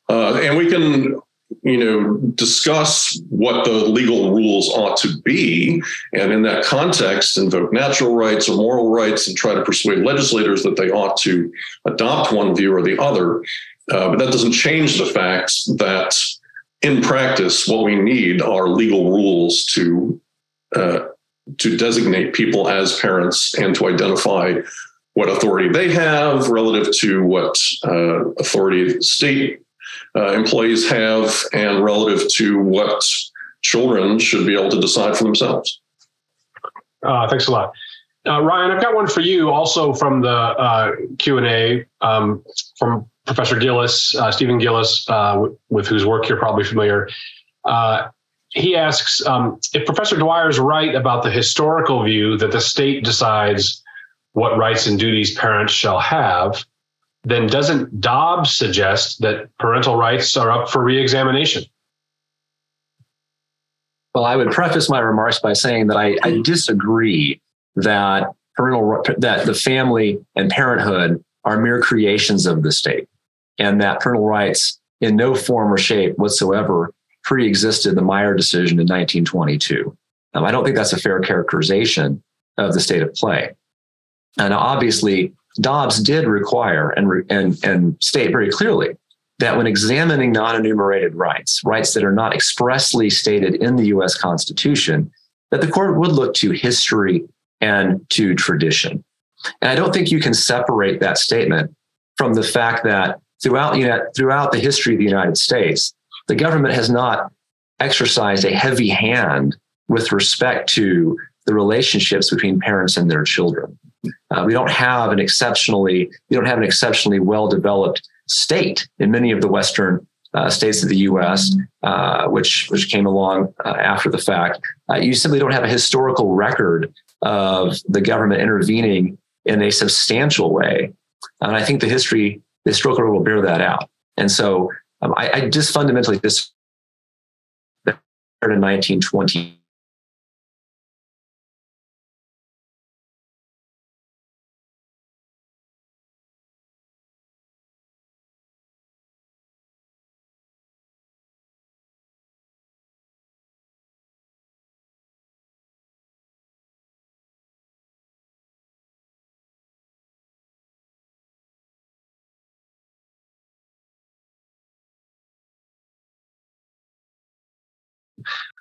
Uh, and we can you know discuss what the legal rules ought to be. And in that context invoke natural rights or moral rights and try to persuade legislators that they ought to adopt one view or the other. Uh, but that doesn't change the fact that in practice what we need are legal rules to uh, to designate people as parents and to identify what authority they have relative to what uh, authority the state uh, employees have and relative to what children should be able to decide for themselves. Uh, thanks a lot. Uh, Ryan, I've got one for you also from the uh, Q&A um, from Professor Gilles, uh, Stephen Gilles, uh, with whose work you're probably familiar. he asks um, if Professor Dwyer is right about the historical view that the state decides what rights and duties parents shall have, then doesn't Dobbs suggest that parental rights are up for reexamination? Well, I would preface my remarks by saying that I, I disagree that parental that the family and parenthood are mere creations of the state, and that parental rights, in no form or shape whatsoever, pre-existed the Meyer decision in 1922. Um, I don't think that's a fair characterization of the state of play. And obviously, Dobbs did require and, and, and state very clearly that when examining non enumerated rights, rights that are not expressly stated in the US Constitution, that the court would look to history and to tradition. And I don't think you can separate that statement from the fact that throughout, you know, throughout the history of the United States, the government has not exercised a heavy hand with respect to the relationships between parents and their children. Uh, we don't have an exceptionally we don't have an exceptionally well developed state in many of the Western uh, states of the U.S., uh, which which came along uh, after the fact. Uh, you simply don't have a historical record of the government intervening in a substantial way, and I think the history the historical will bear that out. And so um, I, I, just fundamentally this in 1920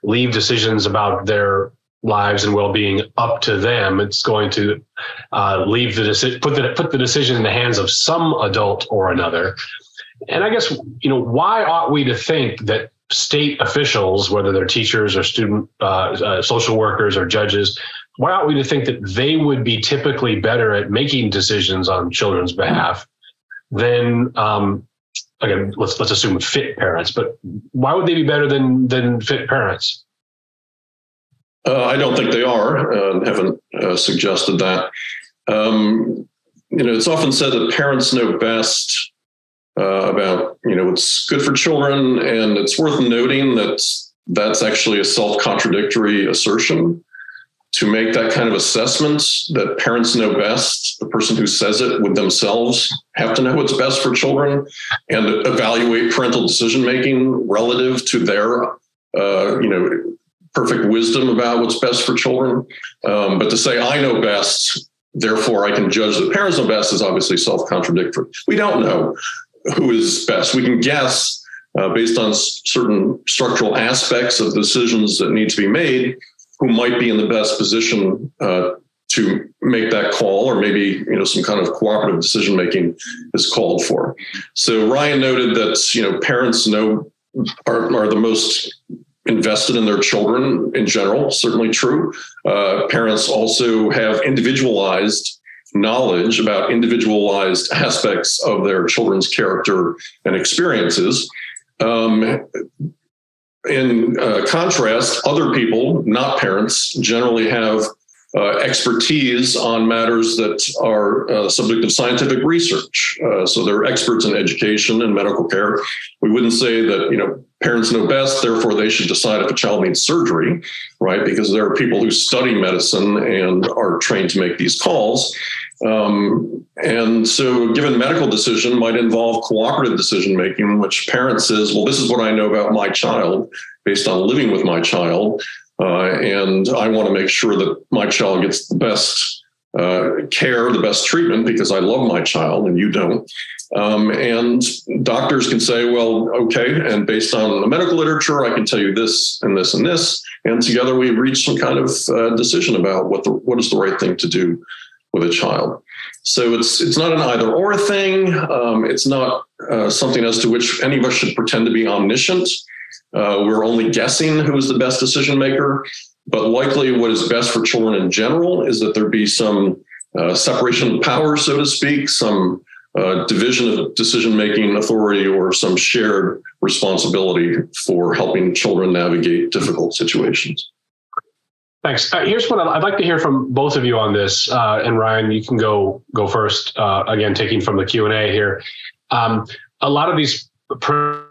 leave decisions about their lives and well-being up to them. It's going to uh, leave the decision, put the put the decision in the hands of some adult or another. And I guess you know why ought we to think that state officials, whether they're teachers or student uh, uh, social workers or judges, why ought we to think that they would be typically better at making decisions on children's behalf than um, again, let's let's assume fit parents, but why would they be better than than fit parents? Uh, I don't think they are. Uh, haven't uh, suggested that. Um, you know, it's often said that parents know best uh, about you know what's good for children, and it's worth noting that that's actually a self-contradictory assertion to make that kind of assessment that parents know best, the person who says it would themselves have to know what's best for children and evaluate parental decision making relative to their, uh, you know, perfect wisdom about what's best for children. Um, but to say I know best, therefore I can judge that parents know best is obviously self contradictory. We don't know who is best. We can guess. Uh, based on certain structural aspects of decisions that need to be made, who might be in the best position uh, to make that call, or maybe you know some kind of cooperative decision making is called for. So Ryan noted that you know parents know are, are the most invested in their children in general. Certainly true. Uh, parents also have individualized knowledge about individualized aspects of their children's character and experiences. Um, in uh, contrast, other people, not parents, generally have uh, expertise on matters that are uh, subject of scientific research. Uh, so they're experts in education and medical care. We wouldn't say that you know parents know best, therefore they should decide if a child needs surgery, right? Because there are people who study medicine and are trained to make these calls. Um, and so, a given medical decision might involve cooperative decision making, which parent says, "Well, this is what I know about my child based on living with my child." Uh, and I want to make sure that my child gets the best uh, care, the best treatment because I love my child and you don't. Um, and doctors can say, well, okay, and based on the medical literature, I can tell you this and this and this. And together we reach some kind of uh, decision about what the what is the right thing to do with a child. So it's it's not an either or thing. Um, it's not uh, something as to which any of us should pretend to be omniscient. Uh, we're only guessing who is the best decision maker, but likely what is best for children in general is that there be some uh, separation of power, so to speak, some uh, division of decision making authority, or some shared responsibility for helping children navigate difficult situations. Thanks. Uh, here's what I'd like to hear from both of you on this, uh, and Ryan, you can go go first. Uh, again, taking from the Q and A here, um, a lot of these. Pr-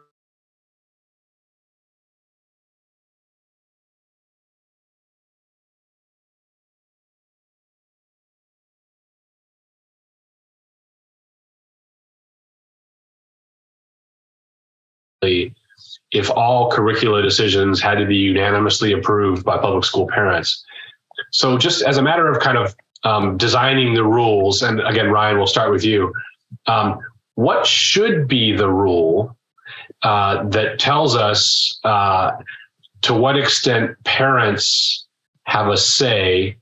if all curricular decisions had to be unanimously approved by public school parents. So, just as a matter of kind of um, designing the rules, and again, Ryan, we'll start with you. Um, what should be the rule uh, that tells us uh, to what extent parents have a say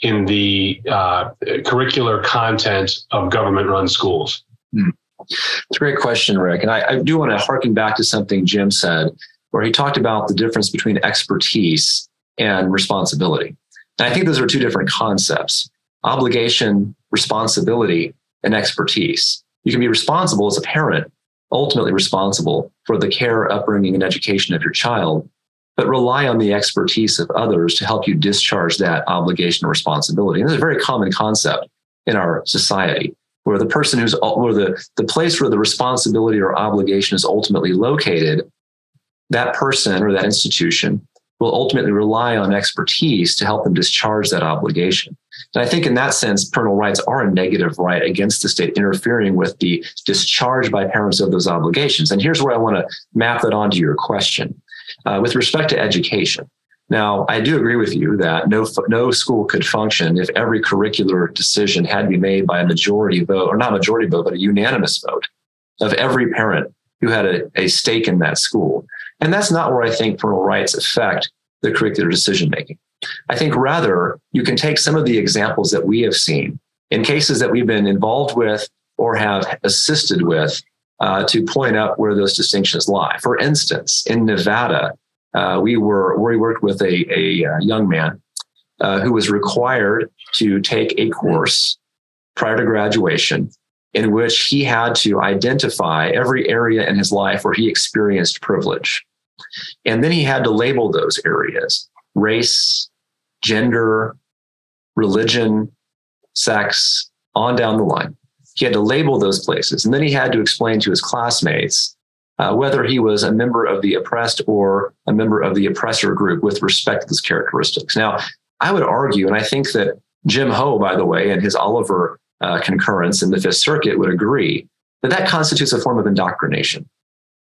in the uh, curricular content of government run schools? Hmm. It's a great question, Rick. And I, I do want to harken back to something Jim said, where he talked about the difference between expertise and responsibility. And I think those are two different concepts obligation, responsibility, and expertise. You can be responsible as a parent, ultimately responsible for the care, upbringing, and education of your child, but rely on the expertise of others to help you discharge that obligation or responsibility. And this is a very common concept in our society where the person who's where the, the place where the responsibility or obligation is ultimately located, that person or that institution will ultimately rely on expertise to help them discharge that obligation. And I think in that sense, parental rights are a negative right against the state interfering with the discharge by parents of those obligations. And here's where I want to map that onto your question. Uh, with respect to education, now, I do agree with you that no no school could function if every curricular decision had to be made by a majority vote, or not majority vote, but a unanimous vote of every parent who had a, a stake in that school. And that's not where I think parental rights affect the curricular decision making. I think rather you can take some of the examples that we have seen in cases that we've been involved with or have assisted with uh, to point out where those distinctions lie. For instance, in Nevada, uh, we were where we worked with a, a, uh, young man uh, who was required to take a course prior to graduation in which he had to identify every area in his life where he experienced privilege. And then he had to label those areas race, gender, religion, sex, on down the line. He had to label those places. And then he had to explain to his classmates uh, whether he was a member of the oppressed or a member of the oppressor group with respect to these characteristics. Now, I would argue, and I think that Jim Ho, by the way, and his Oliver uh, concurrence in the Fifth Circuit would agree that that constitutes a form of indoctrination.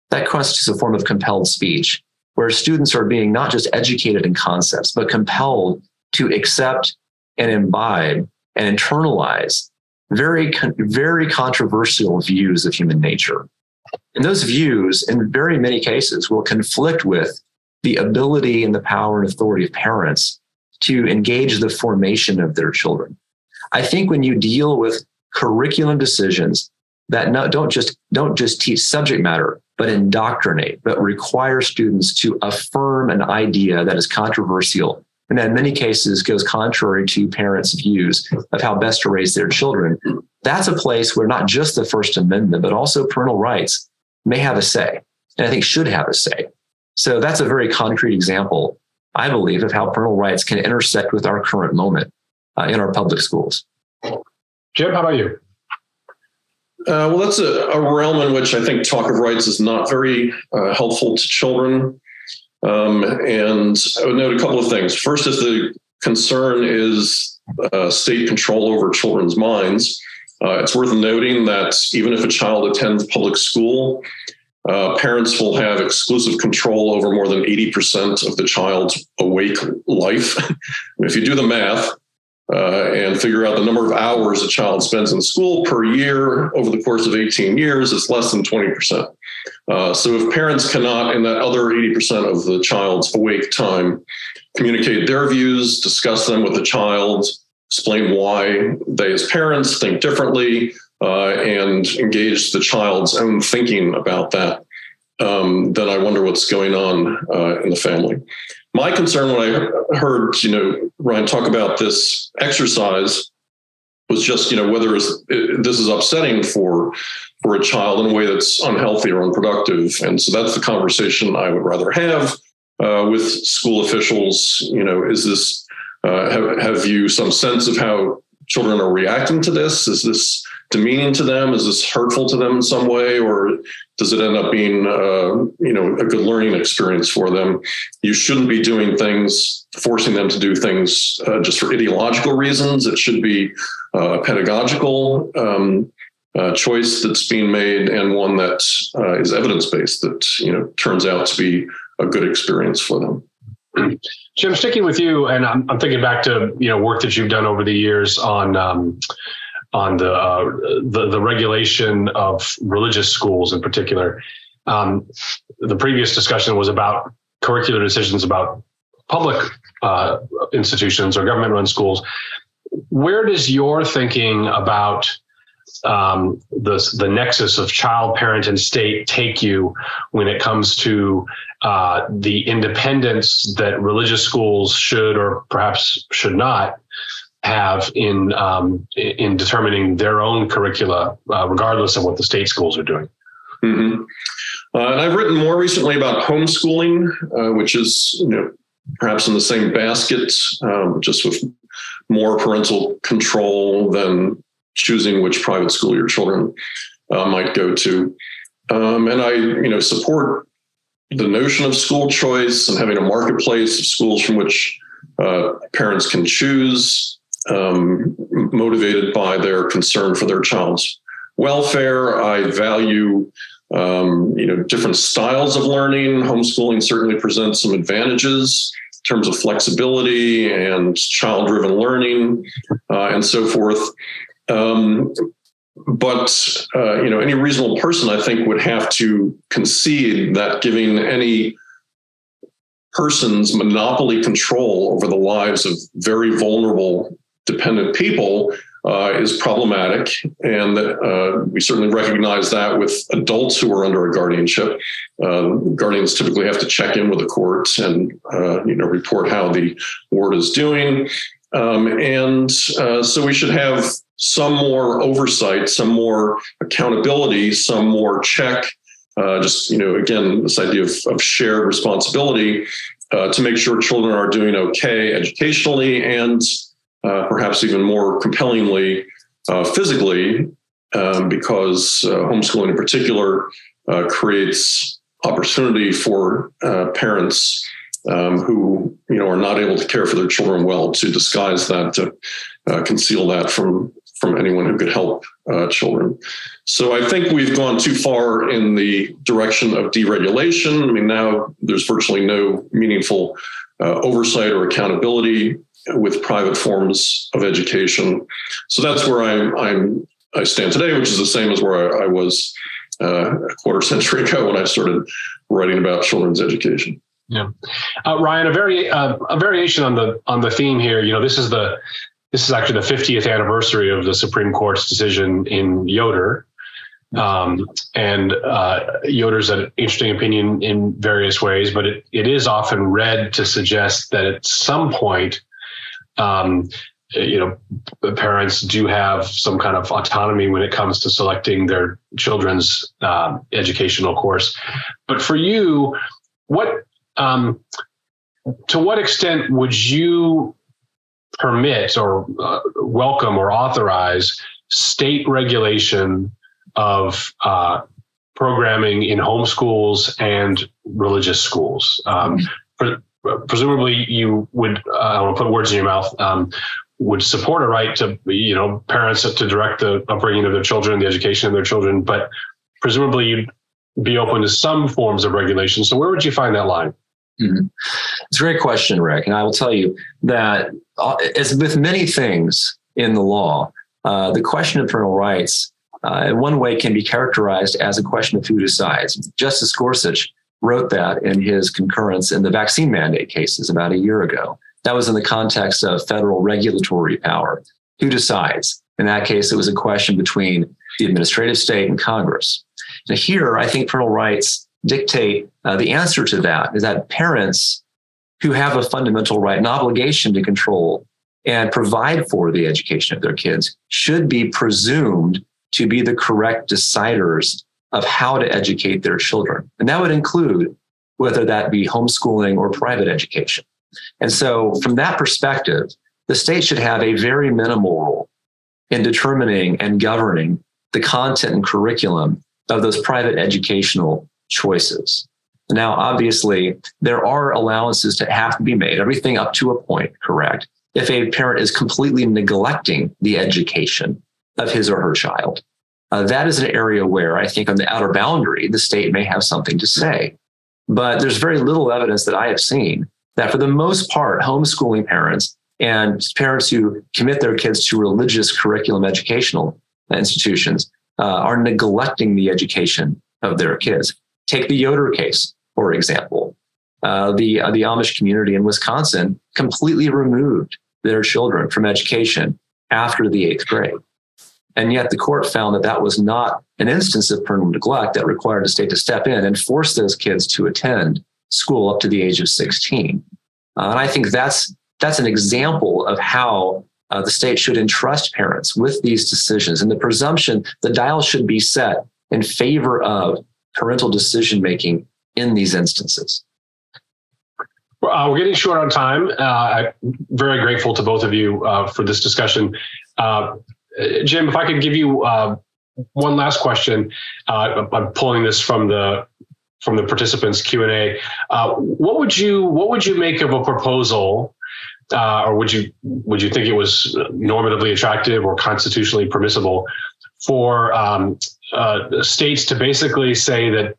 That constitutes a form of compelled speech, where students are being not just educated in concepts, but compelled to accept and imbibe and internalize very, very controversial views of human nature. And those views, in very many cases, will conflict with the ability and the power and authority of parents to engage the formation of their children. I think when you deal with curriculum decisions that not, don't just don't just teach subject matter, but indoctrinate, but require students to affirm an idea that is controversial and in many cases goes contrary to parents' views of how best to raise their children. That's a place where not just the First Amendment, but also parental rights may have a say, and I think should have a say. So that's a very concrete example, I believe, of how parental rights can intersect with our current moment uh, in our public schools. Jim, how about you? Uh, well, that's a, a, realm in which I think talk of rights is not very uh, helpful to children. Um, and I would note a couple of things. First, if the concern is uh, state control over children's minds, uh, it's worth noting that even if a child attends public school, uh, parents will have exclusive control over more than 80% of the child's awake life. [laughs] if you do the math uh, and figure out the number of hours a child spends in school per year over the course of 18 years, it's less than 20%. Uh, so if parents cannot, in that other 80% of the child's awake time, communicate their views, discuss them with the child, explain why they as parents think differently, uh, and engage the child's own thinking about that, um, then I wonder what's going on uh, in the family. My concern when I heard, you know, Ryan talk about this exercise was just, you know, whether this is upsetting for for a child in a way that's unhealthy or unproductive. And so that's the conversation I would rather have uh, with school officials. You know, is this uh, have, have you some sense of how children are reacting to this? Is this demeaning to them? Is this hurtful to them in some way, or does it end up being, uh, you know, a good learning experience for them? You shouldn't be doing things, forcing them to do things uh, just for ideological reasons. It should be uh, pedagogical. Um, uh, choice that's being made and one that uh, is evidence based that you know turns out to be a good experience for them. Jim, sticking with you, and I'm, I'm, thinking back to you know work that you've done over the years on um, on the, uh, the, the regulation of religious schools in particular. Um, the previous discussion was about curricular decisions about public uh, institutions or government-run schools. Where does your thinking about um, the the nexus of child, parent, and state take you when it comes to uh, the independence that religious schools should or perhaps should not have in um, in determining their own curricula, uh, regardless of what the state schools are doing. Mm-hmm. Uh, and I've written more recently about homeschooling, uh, which is you know perhaps in the same basket, um, just with more parental control than choosing which private school your children uh, might go to. Um, and I, you know, support the notion of school choice and having a marketplace of schools from which uh, parents can choose um, motivated by their concern for their child's welfare. I value um, you know different styles of learning. Homeschooling certainly presents some advantages in terms of flexibility and child-driven learning uh, and so forth. Um, but uh, you know, any reasonable person, I think, would have to concede that giving any person's monopoly control over the lives of very vulnerable dependent people uh, is problematic. And uh, we certainly recognize that with adults who are under a guardianship. Uh, guardians typically have to check in with the court and uh, you know report how the ward is doing. Um, and uh, so we should have some more oversight, some more accountability, some more check. Uh, just you know, again, this idea of, of shared responsibility to make sure children are doing okay educationally and uh, perhaps even more compellingly uh, physically, um, because uh, homeschooling in particular uh, creates opportunity for uh, parents um, who you know are not able to care for their children well to disguise that to conceal that from from anyone who could help children. So I think we've gone too far in the direction of deregulation. I mean, now there's virtually no meaningful uh, oversight or accountability with private forms of education. So that's where I'm, I'm I stand today, which is the same as where I, I was uh, a quarter century [laughs] ago when I started writing about children's education. Yeah, uh, Ryan, a very uh, a variation on the on the theme here. You know, this is the this is actually the 50th anniversary of the Supreme Court's decision in Yoder, um, and uh, Yoder's an interesting opinion in various ways, but it, it is often read to suggest that at some point um, you know, parents do have some kind of autonomy when it comes to selecting their children's uh, educational course. But for you, what um, to what extent would you permit or uh, welcome or authorize state regulation of uh, programming in homeschools and religious schools? Um, presumably you would uh, I don't want to put words in your mouth um, would support a right to you know parents to direct the upbringing of their children, the education of their children, but presumably you'd be open to some forms of regulation. So where would you find that line? Mm-hmm. It's a great question, Rick, and I will tell you that as with many things in the law, uh, the question of parental rights. Uh, in one way, can be characterized as a question of who decides. Justice Gorsuch wrote that in his concurrence in the vaccine mandate cases about a year ago. That was in the context of federal regulatory power. Who decides? In that case, it was a question between the administrative state and Congress. Now, here, I think parental rights dictate uh, the answer to that is that parents who have a fundamental right, an obligation to control and provide for the education of their kids should be presumed to be the correct deciders of how to educate their children. And that would include whether that be homeschooling or private education. And so, from that perspective, the state should have a very minimal role in determining and governing the content and curriculum of those private educational choices. Now, obviously, there are allowances to have to be made, everything up to a point, correct? If a parent is completely neglecting the education of his or her child, uh, that is an area where I think on the outer boundary, the state may have something to say. But there's very little evidence that I have seen that for the most part, homeschooling parents and parents who commit their kids to religious curriculum educational institutions uh, are neglecting the education of their kids. Take the Yoder case, for example. Uh, the, uh, the Amish community in Wisconsin completely removed their children from education after the eighth grade. And yet the court found that that was not an instance of parental neglect that required the state to step in and force those kids to attend school up to the age of 16. Uh, and I think that's that's an example of how uh, the state should entrust parents with these decisions. And the presumption, the dial should be set in favor of parental decision making in these instances. Uh, we're getting short on time. Uh, I'm very grateful to both of you uh, for this discussion. Uh, Jim, if I could give you uh, one last question, uh, I'm pulling this from the from the participants Q and A. what would you what would you make of a proposal or would you would you think it was normatively attractive or constitutionally permissible for um, states to basically say that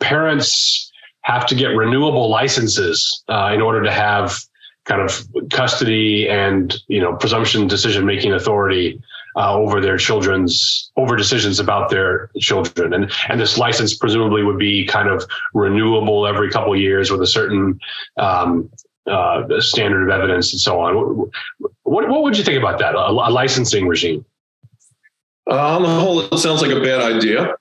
parents have to get renewable licenses uh, in order to have kind of custody and you know presumption decision making authority uh, over their children's over decisions about their children and and this license presumably would be kind of renewable every couple years with a certain um, uh, standard of evidence and so on. What, what would you think about that? A, a licensing regime? Uh, on the whole, it sounds like a bad idea.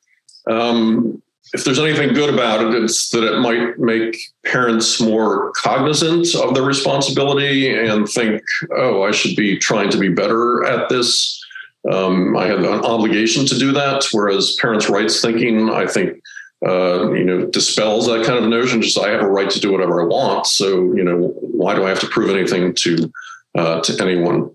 Um, if there's anything good about it, it's that it might make parents more cognizant of their responsibility and think, oh, I should be trying to be better at this. Um, I have an obligation to do that. Whereas parents' rights thinking, I think, uh, you know, dispels that kind of notion. Just I have a right to do whatever I want. So, you know, why do I have to prove anything to uh, to anyone?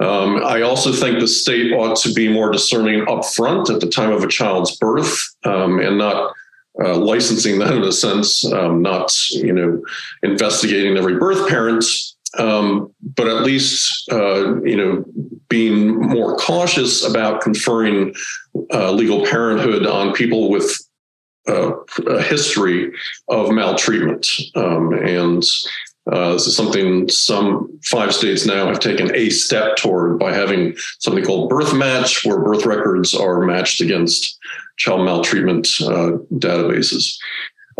Um, I also think the state ought to be more discerning upfront at the time of a child's birth um, and not uh, licensing that in a sense, um, not you know investigating every birth parent, um, but at least uh, you know being more cautious about conferring uh, legal parenthood on people with uh, a history of maltreatment. Um, and uh, this is something some five states now have taken a step toward by having something called birth match, where birth records are matched against child maltreatment uh, databases.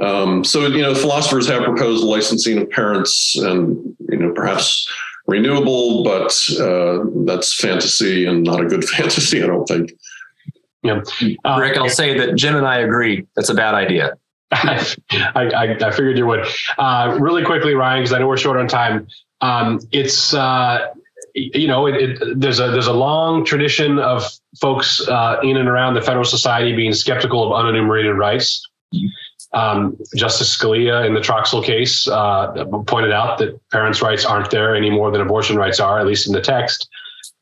Um, so, you know, philosophers have proposed licensing of parents and, you know, perhaps renewable, but uh, that's fantasy and not a good [laughs] fantasy, I don't think. Yeah. Uh, Rick, I'll say that Jim and I agree. That's a bad idea. I, I, I, figured you would. Uh, really quickly, Ryan, because I know we're short on time. Um, it's uh, you know, it, it, there's a there's a long tradition of folks uh, in and around the Federal Society being skeptical of unenumerated rights. Um, Justice Scalia in the Troxel case uh, pointed out that parents' rights aren't there any more than abortion rights are, at least in the text.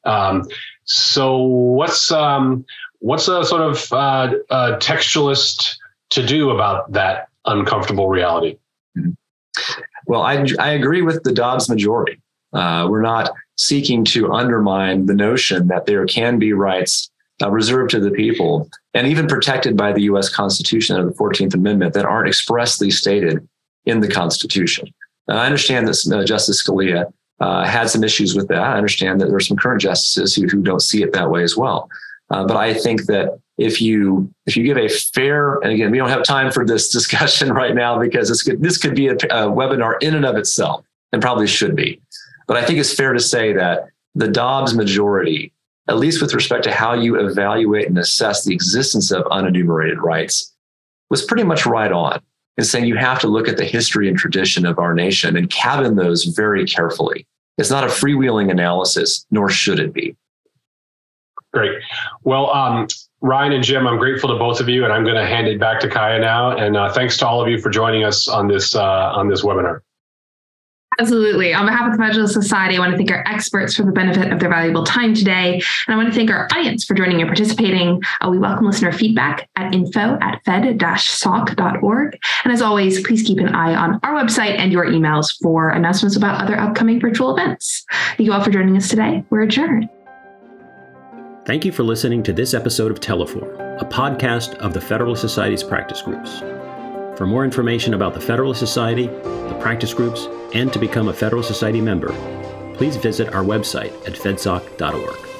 Um, so, what's um, what's a sort of uh, a textualist to do about that uncomfortable reality? Mm-hmm. Well, I, I agree with the Dobbs majority. Uh, we're not seeking to undermine the notion that there can be rights uh, reserved to the people and even protected by the U.S. Constitution and the 14th Amendment that aren't expressly stated in the Constitution. I understand that uh, Justice Scalia uh, had some issues with that. I understand that there are some current justices who, who don't see it that way as well. Uh, but I think that if you if you give a fair and again we don't have time for this [laughs] discussion right now because this could this could be a, a webinar in and of itself and probably should be. But I think it's fair to say that the Dobbs majority, at least with respect to how you evaluate and assess the existence of unenumerated rights, was pretty much right on in saying you have to look at the history and tradition of our nation and cabin those very carefully. It's not a freewheeling analysis, nor should it be. Great. Well, um, Ryan and Jim, I'm grateful to both of you, and I'm going to hand it back to Kaya now. And uh, thanks to all of you for joining us on this uh, on this webinar. Absolutely. On behalf of the Federalist Society, I want to thank our experts for the benefit of their valuable time today. And I want to thank our audience for joining and participating. Uh, we welcome listener feedback at info at fed-soc.org. And as always, please keep an eye on our website and your emails for announcements about other upcoming virtual events. Thank you all for joining us today. We're adjourned. Thank you for listening to this episode of Teleforum, a podcast of the Federalist Society's practice groups. For more information about the Federalist Society, the practice groups, and to become a Federalist Society member, please visit our website at fedsoc.org.